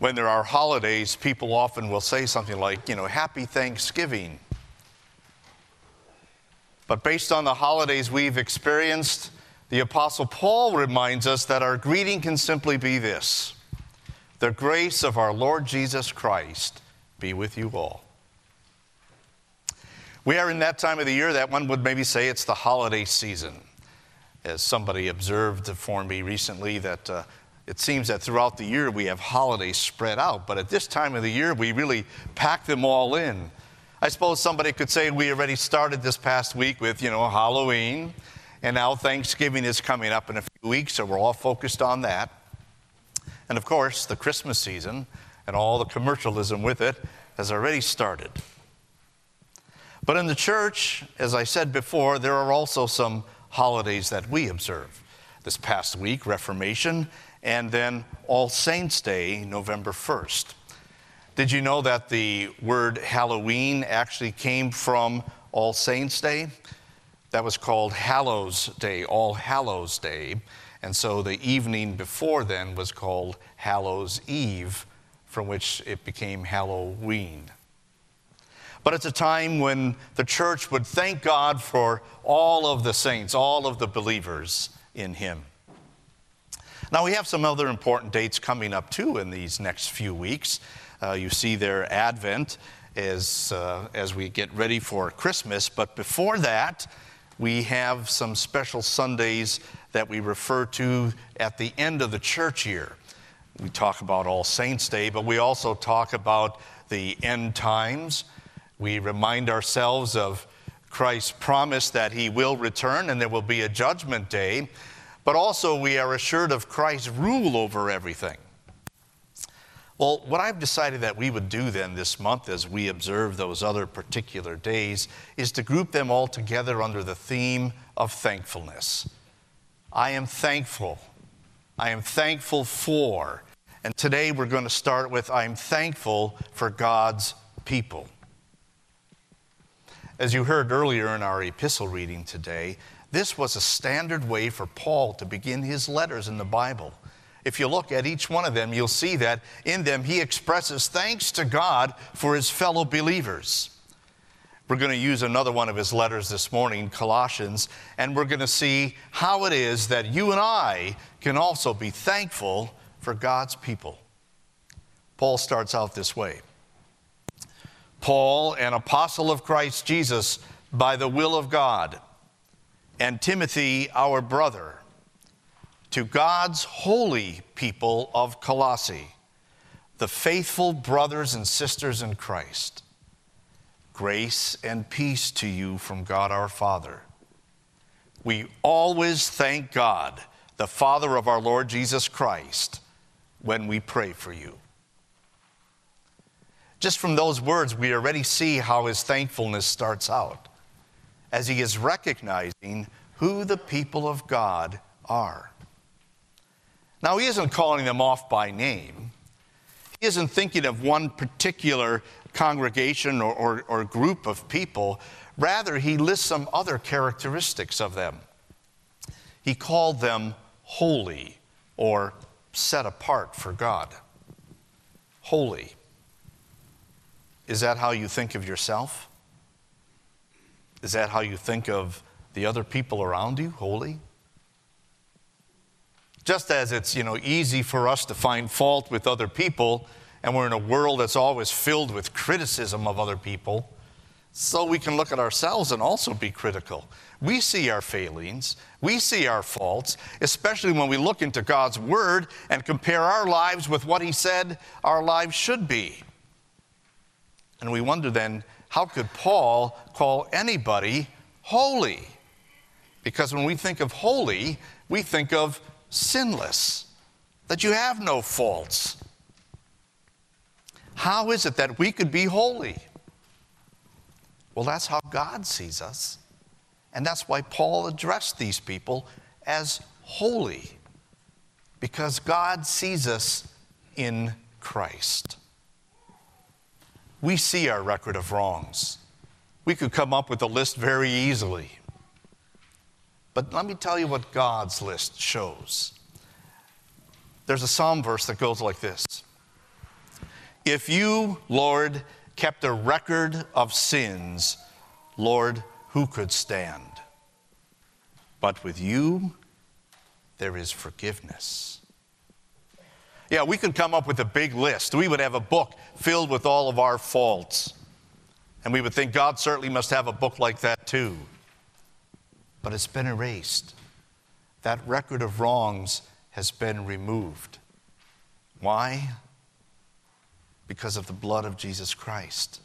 when there are holidays, people often will say something like, you know, Happy Thanksgiving. But based on the holidays we've experienced, the Apostle Paul reminds us that our greeting can simply be this The grace of our Lord Jesus Christ be with you all. We are in that time of the year that one would maybe say it's the holiday season. As somebody observed for me recently, that uh, it seems that throughout the year we have holidays spread out, but at this time of the year we really pack them all in. I suppose somebody could say we already started this past week with, you know, Halloween, and now Thanksgiving is coming up in a few weeks, so we're all focused on that. And of course, the Christmas season and all the commercialism with it has already started. But in the church, as I said before, there are also some holidays that we observe. This past week, Reformation, and then All Saints' Day, November 1st. Did you know that the word Halloween actually came from All Saints' Day? That was called Hallows Day, All Hallows Day. And so the evening before then was called Hallows Eve, from which it became Halloween. But it's a time when the church would thank God for all of the saints, all of the believers in Him. Now, we have some other important dates coming up too in these next few weeks. Uh, you see there Advent as, uh, as we get ready for Christmas. But before that, we have some special Sundays that we refer to at the end of the church year. We talk about All Saints' Day, but we also talk about the end times. We remind ourselves of Christ's promise that he will return and there will be a judgment day, but also we are assured of Christ's rule over everything. Well, what I've decided that we would do then this month as we observe those other particular days is to group them all together under the theme of thankfulness. I am thankful. I am thankful for. And today we're going to start with I'm thankful for God's people. As you heard earlier in our epistle reading today, this was a standard way for Paul to begin his letters in the Bible. If you look at each one of them, you'll see that in them he expresses thanks to God for his fellow believers. We're going to use another one of his letters this morning, Colossians, and we're going to see how it is that you and I can also be thankful for God's people. Paul starts out this way Paul, an apostle of Christ Jesus, by the will of God, and Timothy, our brother to God's holy people of Colossae, the faithful brothers and sisters in Christ. Grace and peace to you from God our Father. We always thank God, the Father of our Lord Jesus Christ, when we pray for you. Just from those words, we already see how his thankfulness starts out, as he is recognizing who the people of God are. Now, he isn't calling them off by name. He isn't thinking of one particular congregation or, or, or, group of people. Rather, he lists some other characteristics of them. He called them holy or set apart for God. Holy. Is that how you think of yourself? Is that how you think of the other people around you? Holy? Just as it's, you know, easy for us to find fault with other people, and we're in a world that's always filled with criticism of other people, so we can look at ourselves and also be critical. We see our failings, we see our faults, especially when we look into God's Word and compare our lives with what He said our lives should be. And we wonder then, how could Paul call anybody holy? Because when we think of holy, we think of sinless, that you have no faults. How is it that we could be holy? Well, that's how God sees us. And that's why Paul addressed these people as holy, because God sees us in Christ. We see our record of wrongs. We could come up with a list very easily. But let me tell you what God's list shows. There's a psalm verse that goes like this If you, Lord, kept a record of sins, Lord, who could stand? But with you, there is forgiveness. Yeah, we could come up with a big list. We would have a book filled with all of our faults. And we would think God certainly must have a book like that too. But it's been erased. That record of wrongs has been removed. Why? Because of the blood of Jesus Christ.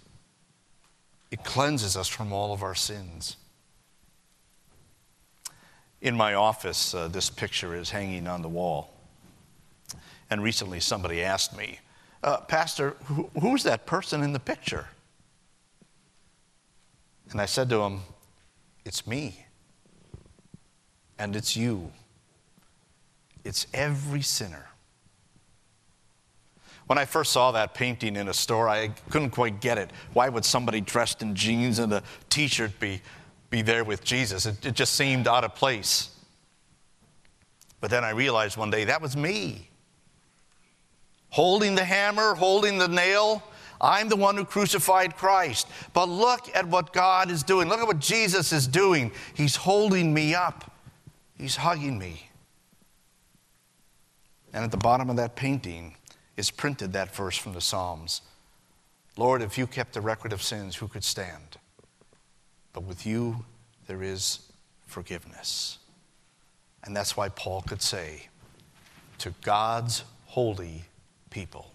It cleanses us from all of our sins. In my office, uh, this picture is hanging on the wall. And recently somebody asked me, uh, Pastor, who, who's that person in the picture? And I said to him, It's me. And it's you. It's every sinner. When I first saw that painting in a store, I couldn't quite get it. Why would somebody dressed in jeans and a t shirt be, be there with Jesus? It, it just seemed out of place. But then I realized one day that was me. Holding the hammer, holding the nail, I'm the one who crucified Christ. But look at what God is doing. Look at what Jesus is doing. He's holding me up, He's hugging me. And at the bottom of that painting, is printed that verse from the Psalms Lord, if you kept a record of sins, who could stand? But with you, there is forgiveness. And that's why Paul could say, to God's holy people.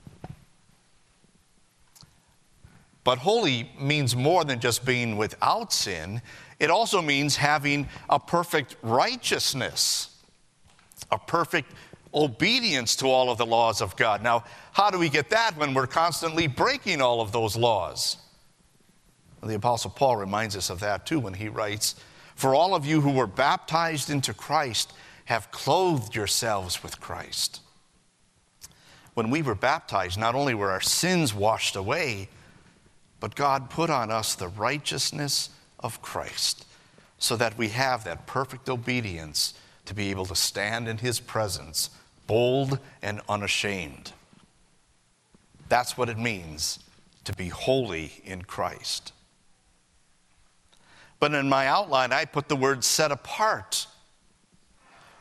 But holy means more than just being without sin, it also means having a perfect righteousness, a perfect obedience to all of the laws of God. Now, how do we get that when we're constantly breaking all of those laws? The Apostle Paul reminds us of that too when he writes, For all of you who were baptized into Christ have clothed yourselves with Christ. When we were baptized, not only were our sins washed away, but God put on us the righteousness of Christ so that we have that perfect obedience to be able to stand in His presence bold and unashamed. That's what it means to be holy in Christ. But in my outline, I put the word set apart.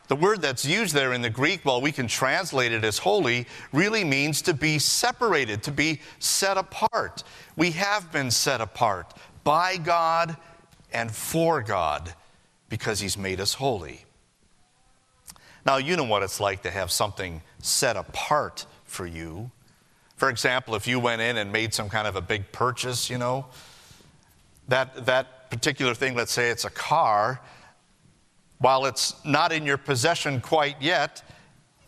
The word that's used there in the Greek, while we can translate it as holy, really means to be separated, to be set apart. We have been set apart by God and for God because He's made us holy. Now, you know what it's like to have something set apart for you. For example, if you went in and made some kind of a big purchase, you know, that, that particular thing, let's say it's a car, while it's not in your possession quite yet,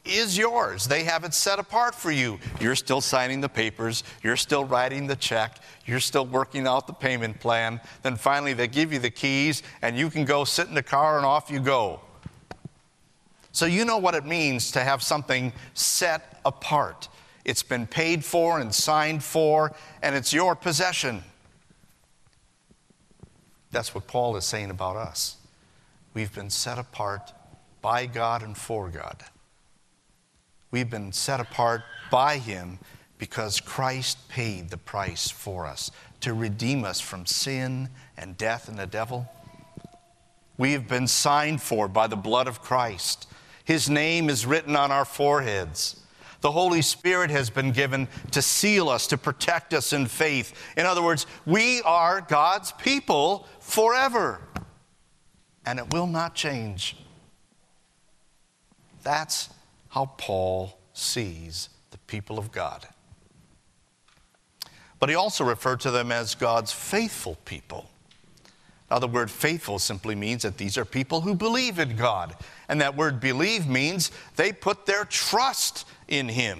is yours. They have it set apart for you. You're still signing the papers, you're still writing the check, you're still working out the payment plan. Then finally, they give you the keys, and you can go sit in the car and off you go. So you know what it means to have something set apart. It's been paid for and signed for, and it's your possession. That's what Paul is saying about us. We've been set apart by God and for God. We've been set apart by Him because Christ paid the price for us to redeem us from sin and death and the devil. We have been signed for by the blood of Christ. His name is written on our foreheads. The Holy Spirit has been given to seal us, to protect us in faith. In other words, we are God's people forever, and it will not change. That's how Paul sees the people of God. But he also referred to them as God's faithful people. Now, the word faithful simply means that these are people who believe in God. And that word believe means they put their trust in Him.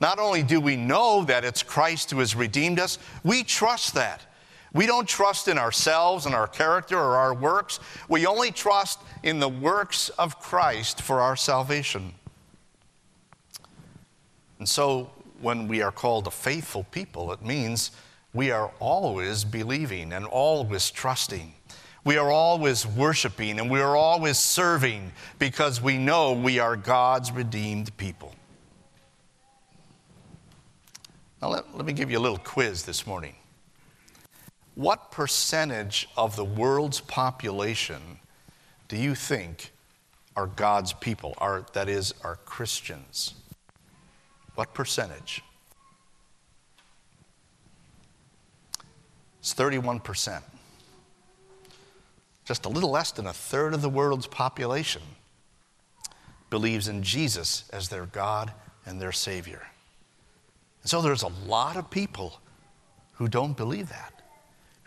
Not only do we know that it's Christ who has redeemed us, we trust that. We don't trust in ourselves and our character or our works. We only trust in the works of Christ for our salvation. And so, when we are called a faithful people, it means we are always believing and always trusting. We are always worshiping and we are always serving because we know we are God's redeemed people. Now, let, let me give you a little quiz this morning. What percentage of the world's population do you think are God's people, are, that is, are Christians? What percentage? It's 31%. Just a little less than a third of the world's population believes in Jesus as their God and their Savior. And so there's a lot of people who don't believe that,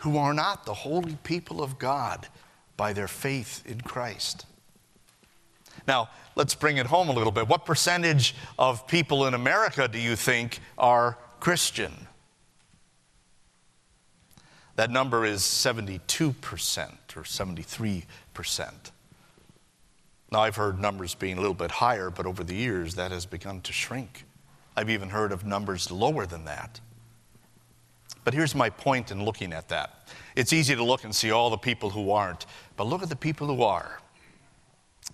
who are not the holy people of God by their faith in Christ. Now, let's bring it home a little bit. What percentage of people in America do you think are Christian? That number is 72% or 73%. Now, I've heard numbers being a little bit higher, but over the years that has begun to shrink. I've even heard of numbers lower than that. But here's my point in looking at that it's easy to look and see all the people who aren't, but look at the people who are.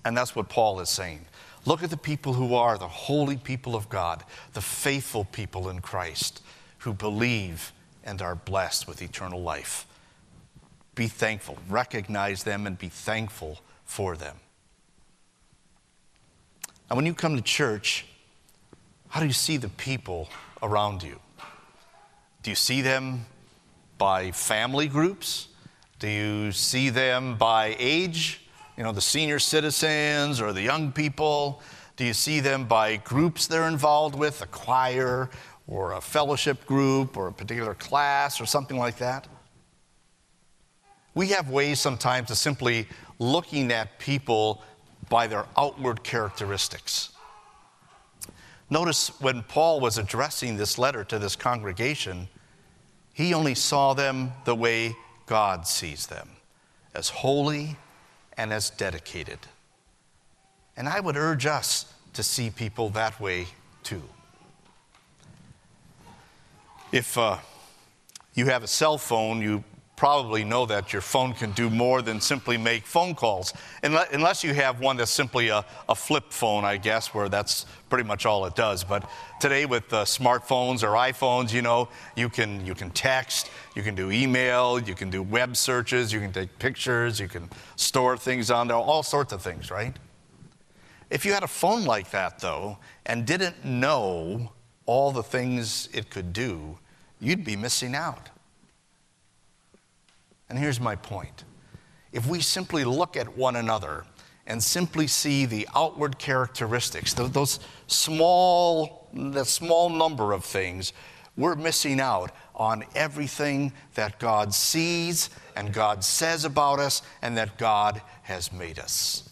And that's what Paul is saying. Look at the people who are the holy people of God, the faithful people in Christ who believe and are blessed with eternal life. Be thankful, recognize them, and be thankful for them. And when you come to church, how do you see the people around you? Do you see them by family groups? Do you see them by age? You know, the senior citizens or the young people? Do you see them by groups they're involved with, a choir or a fellowship group or a particular class or something like that? We have ways sometimes of simply looking at people by their outward characteristics. Notice when Paul was addressing this letter to this congregation, he only saw them the way God sees them as holy and as dedicated. And I would urge us to see people that way too. If uh, you have a cell phone, you probably know that your phone can do more than simply make phone calls. Unless you have one that's simply a, a flip phone, I guess, where that's pretty much all it does. But today with uh, smartphones or iPhones, you know, you can, you can text, you can do email, you can do web searches, you can take pictures, you can store things on there, all sorts of things, right? If you had a phone like that, though, and didn't know all the things it could do, you'd be missing out. And here's my point if we simply look at one another and simply see the outward characteristics, those small, the small number of things, we're missing out on everything that God sees and God says about us and that God has made us.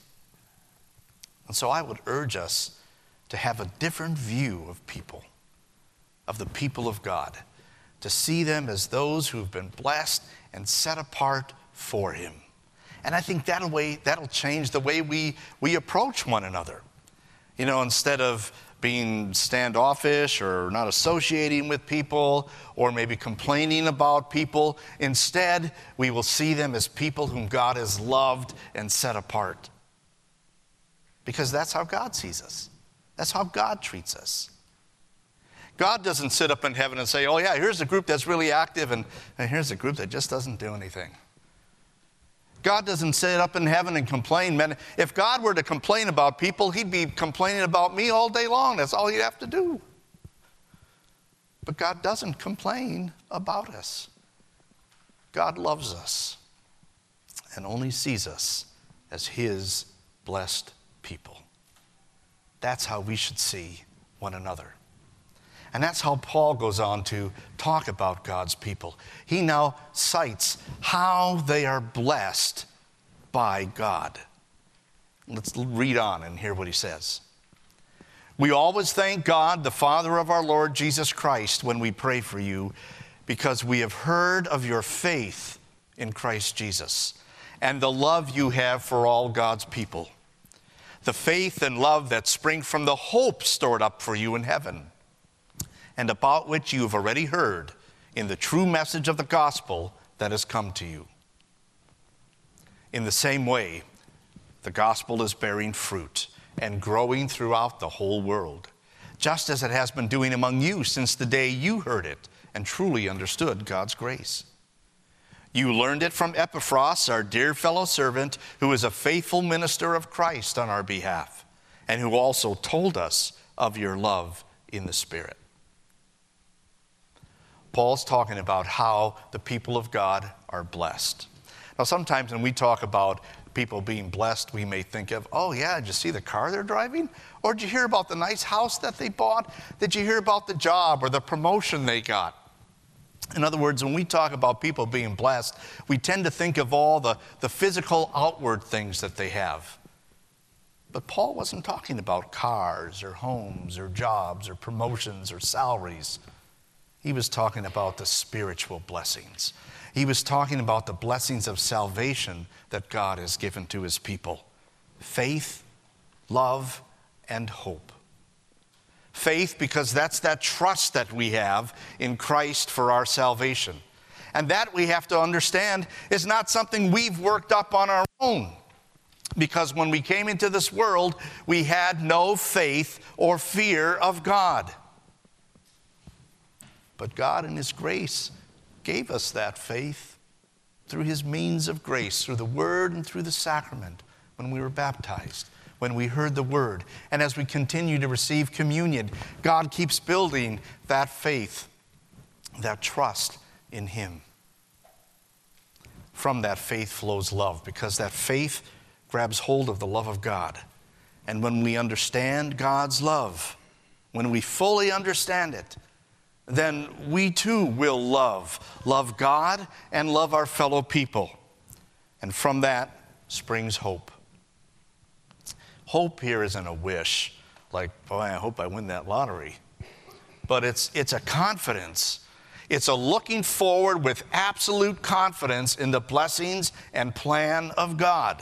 And so I would urge us to have a different view of people, of the people of God, to see them as those who've been blessed and set apart for Him. And I think that'll, way, that'll change the way we, we approach one another. You know, instead of being standoffish or not associating with people or maybe complaining about people, instead, we will see them as people whom God has loved and set apart. Because that's how God sees us, that's how God treats us. God doesn't sit up in heaven and say, oh, yeah, here's a group that's really active, and, and here's a group that just doesn't do anything. God doesn't sit up in heaven and complain. Man, if God were to complain about people, he'd be complaining about me all day long. That's all he'd have to do. But God doesn't complain about us. God loves us and only sees us as his blessed people. That's how we should see one another. And that's how Paul goes on to talk about God's people. He now cites how they are blessed by God. Let's read on and hear what he says. We always thank God, the Father of our Lord Jesus Christ, when we pray for you, because we have heard of your faith in Christ Jesus and the love you have for all God's people, the faith and love that spring from the hope stored up for you in heaven and about which you have already heard in the true message of the gospel that has come to you. In the same way, the gospel is bearing fruit and growing throughout the whole world, just as it has been doing among you since the day you heard it and truly understood God's grace. You learned it from Epaphras, our dear fellow servant, who is a faithful minister of Christ on our behalf, and who also told us of your love in the Spirit. Paul's talking about how the people of God are blessed. Now, sometimes when we talk about people being blessed, we may think of, oh, yeah, did you see the car they're driving? Or did you hear about the nice house that they bought? Did you hear about the job or the promotion they got? In other words, when we talk about people being blessed, we tend to think of all the, the physical outward things that they have. But Paul wasn't talking about cars or homes or jobs or promotions or salaries. He was talking about the spiritual blessings. He was talking about the blessings of salvation that God has given to his people faith, love, and hope. Faith, because that's that trust that we have in Christ for our salvation. And that we have to understand is not something we've worked up on our own. Because when we came into this world, we had no faith or fear of God. But God, in His grace, gave us that faith through His means of grace, through the Word and through the sacrament when we were baptized when we heard the word. And as we continue to receive communion, God keeps building that faith, that trust in Him. From that faith flows love because that faith grabs hold of the love of God. And when we understand God's love, when we fully understand it, then we too will love. Love God and love our fellow people. And from that springs hope. Hope here isn't a wish, like, boy, I hope I win that lottery. But it's, it's a confidence. It's a looking forward with absolute confidence in the blessings and plan of God.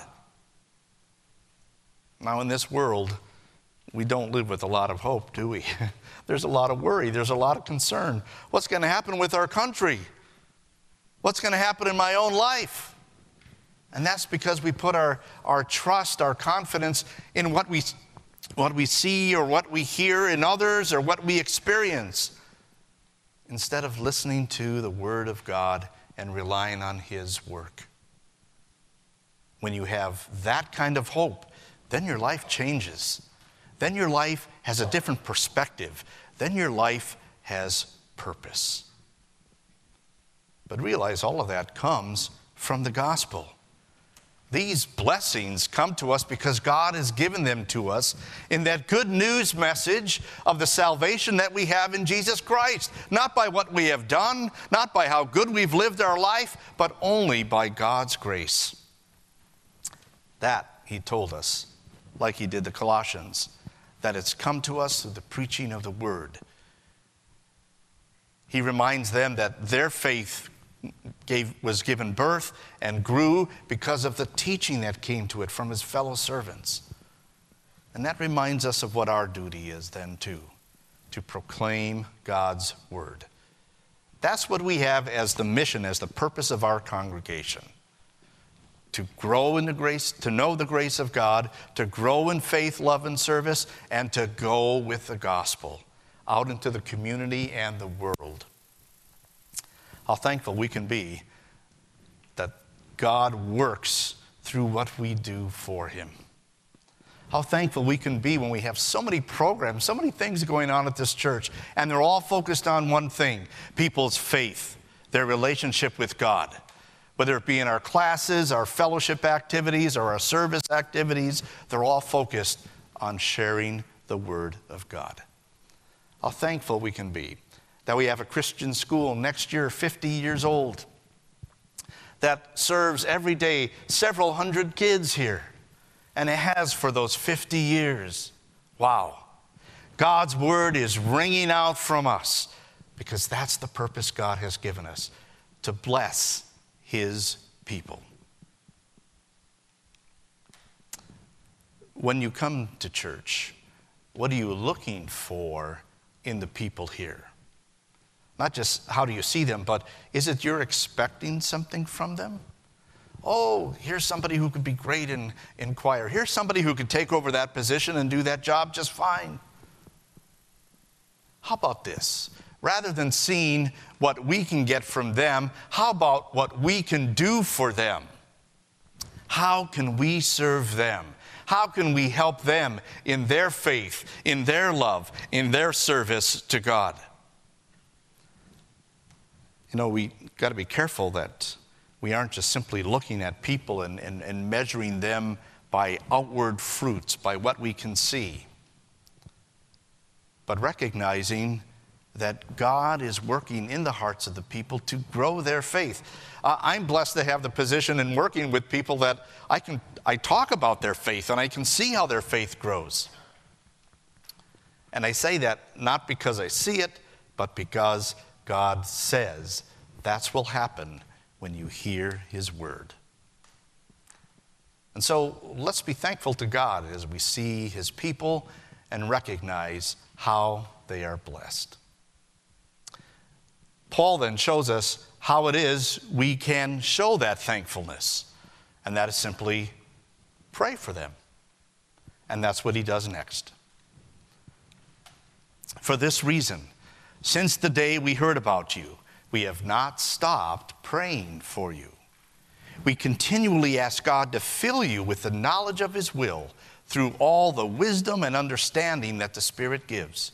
Now, in this world, we don't live with a lot of hope, do we? there's a lot of worry, there's a lot of concern. What's going to happen with our country? What's going to happen in my own life? And that's because we put our, our trust, our confidence in what we, what we see or what we hear in others or what we experience instead of listening to the Word of God and relying on His work. When you have that kind of hope, then your life changes. Then your life has a different perspective. Then your life has purpose. But realize all of that comes from the gospel. These blessings come to us because God has given them to us in that good news message of the salvation that we have in Jesus Christ. Not by what we have done, not by how good we've lived our life, but only by God's grace. That, he told us, like he did the Colossians, that it's come to us through the preaching of the word. He reminds them that their faith gave, was given birth and grew because of the teaching that came to it from his fellow servants. And that reminds us of what our duty is then, too to proclaim God's word. That's what we have as the mission, as the purpose of our congregation. To grow in the grace, to know the grace of God, to grow in faith, love, and service, and to go with the gospel out into the community and the world how thankful we can be that God works through what we do for Him. How thankful we can be when we have so many programs, so many things going on at this church, and they're all focused on one thing people's faith, their relationship with God. Whether it be in our classes, our fellowship activities, or our service activities, they're all focused on sharing the Word of God. How thankful we can be that we have a Christian school next year, 50 years old, that serves every day several hundred kids here. And it has for those 50 years. Wow. God's word is ringing out from us because that's the purpose God has given us to bless his people. When you come to church, what are you looking for in the people here? Not just how do you see them, but is it you're expecting something from them? Oh, here's somebody who could be great in, in choir. Here's somebody who could take over that position and do that job just fine. how about this? Rather than seeing what we can get from them, how about what we can do for them? How can we serve them? How can we help them in their faith, in their love, in their service to God? You know, we got to be careful that we aren't just simply looking at people and, and, and measuring them by outward fruits, by what we can see, but recognizing that God is working in the hearts of the people to grow their faith. Uh, I'm blessed to have the position in working with people that I can I talk about their faith and I can see how their faith grows. And I say that not because I see it, but because God says that's will happen when you hear his word. And so let's be thankful to God as we see his people and recognize how they are blessed. Paul then shows us how it is we can show that thankfulness, and that is simply pray for them. And that's what he does next. For this reason, since the day we heard about you, we have not stopped praying for you. We continually ask God to fill you with the knowledge of His will through all the wisdom and understanding that the Spirit gives,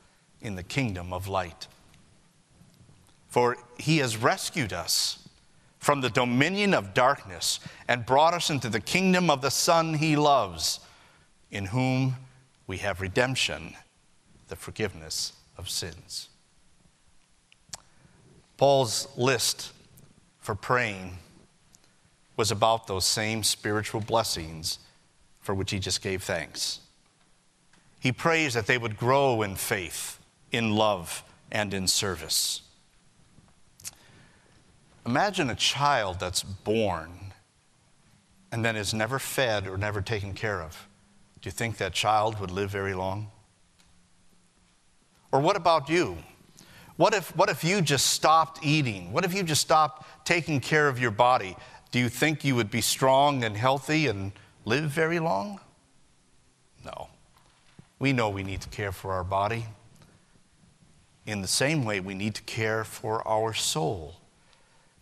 in the kingdom of light. For he has rescued us from the dominion of darkness and brought us into the kingdom of the Son he loves, in whom we have redemption, the forgiveness of sins. Paul's list for praying was about those same spiritual blessings for which he just gave thanks. He prays that they would grow in faith, in love, and in service. Imagine a child that's born and then is never fed or never taken care of. Do you think that child would live very long? Or what about you? What if, what if you just stopped eating? What if you just stopped taking care of your body? Do you think you would be strong and healthy and live very long? No. We know we need to care for our body. In the same way, we need to care for our soul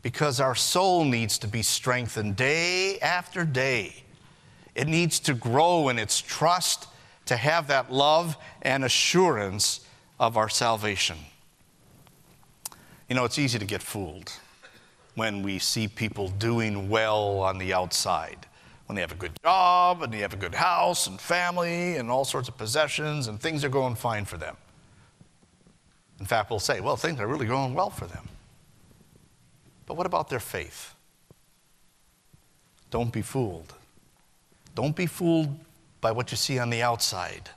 because our soul needs to be strengthened day after day. It needs to grow in its trust, to have that love and assurance of our salvation. You know, it's easy to get fooled when we see people doing well on the outside when they have a good job and they have a good house and family and all sorts of possessions and things are going fine for them. In fact, we'll say, well, things are really going well for them. But what about their faith? Don't be fooled. Don't be fooled by what you see on the outside.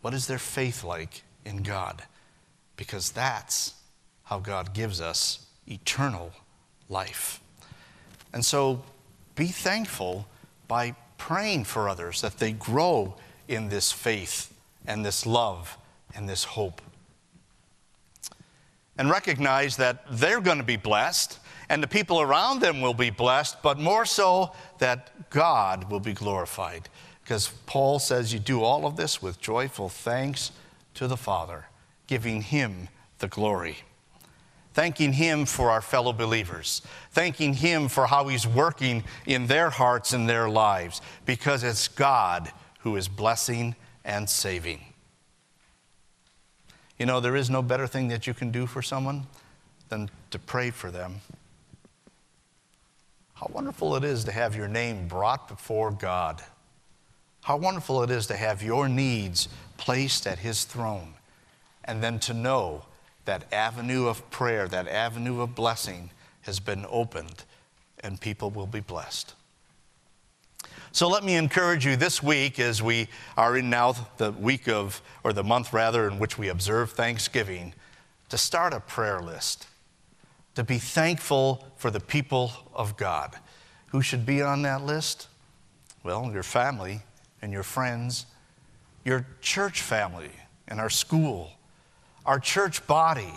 What is their faith like in God? Because that's how God gives us eternal life. And so be thankful by praying for others that they grow in this faith and this love and this hope. And recognize that they're going to be blessed and the people around them will be blessed, but more so that God will be glorified. Because Paul says you do all of this with joyful thanks to the Father, giving Him the glory thanking Him for our fellow believers, thanking Him for how He's working in their hearts and their lives, because it's God who is blessing and saving. You know, there is no better thing that you can do for someone than to pray for them. How wonderful it is to have your name brought before God. How wonderful it is to have your needs placed at His throne, and then to know that avenue of prayer, that avenue of blessing has been opened, and people will be blessed. So let me encourage you this week as we are in now the week of, or the month rather, in which we observe Thanksgiving, to start a prayer list, to be thankful for the people of God. Who should be on that list? Well, your family and your friends, your church family and our school, our church body,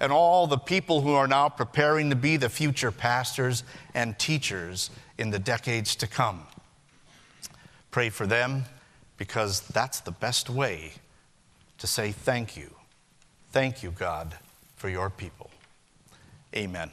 and all the people who are now preparing to be the future pastors and teachers in the decades to come. Pray for them because that's the best way to say thank you. Thank you, God, for your people. Amen.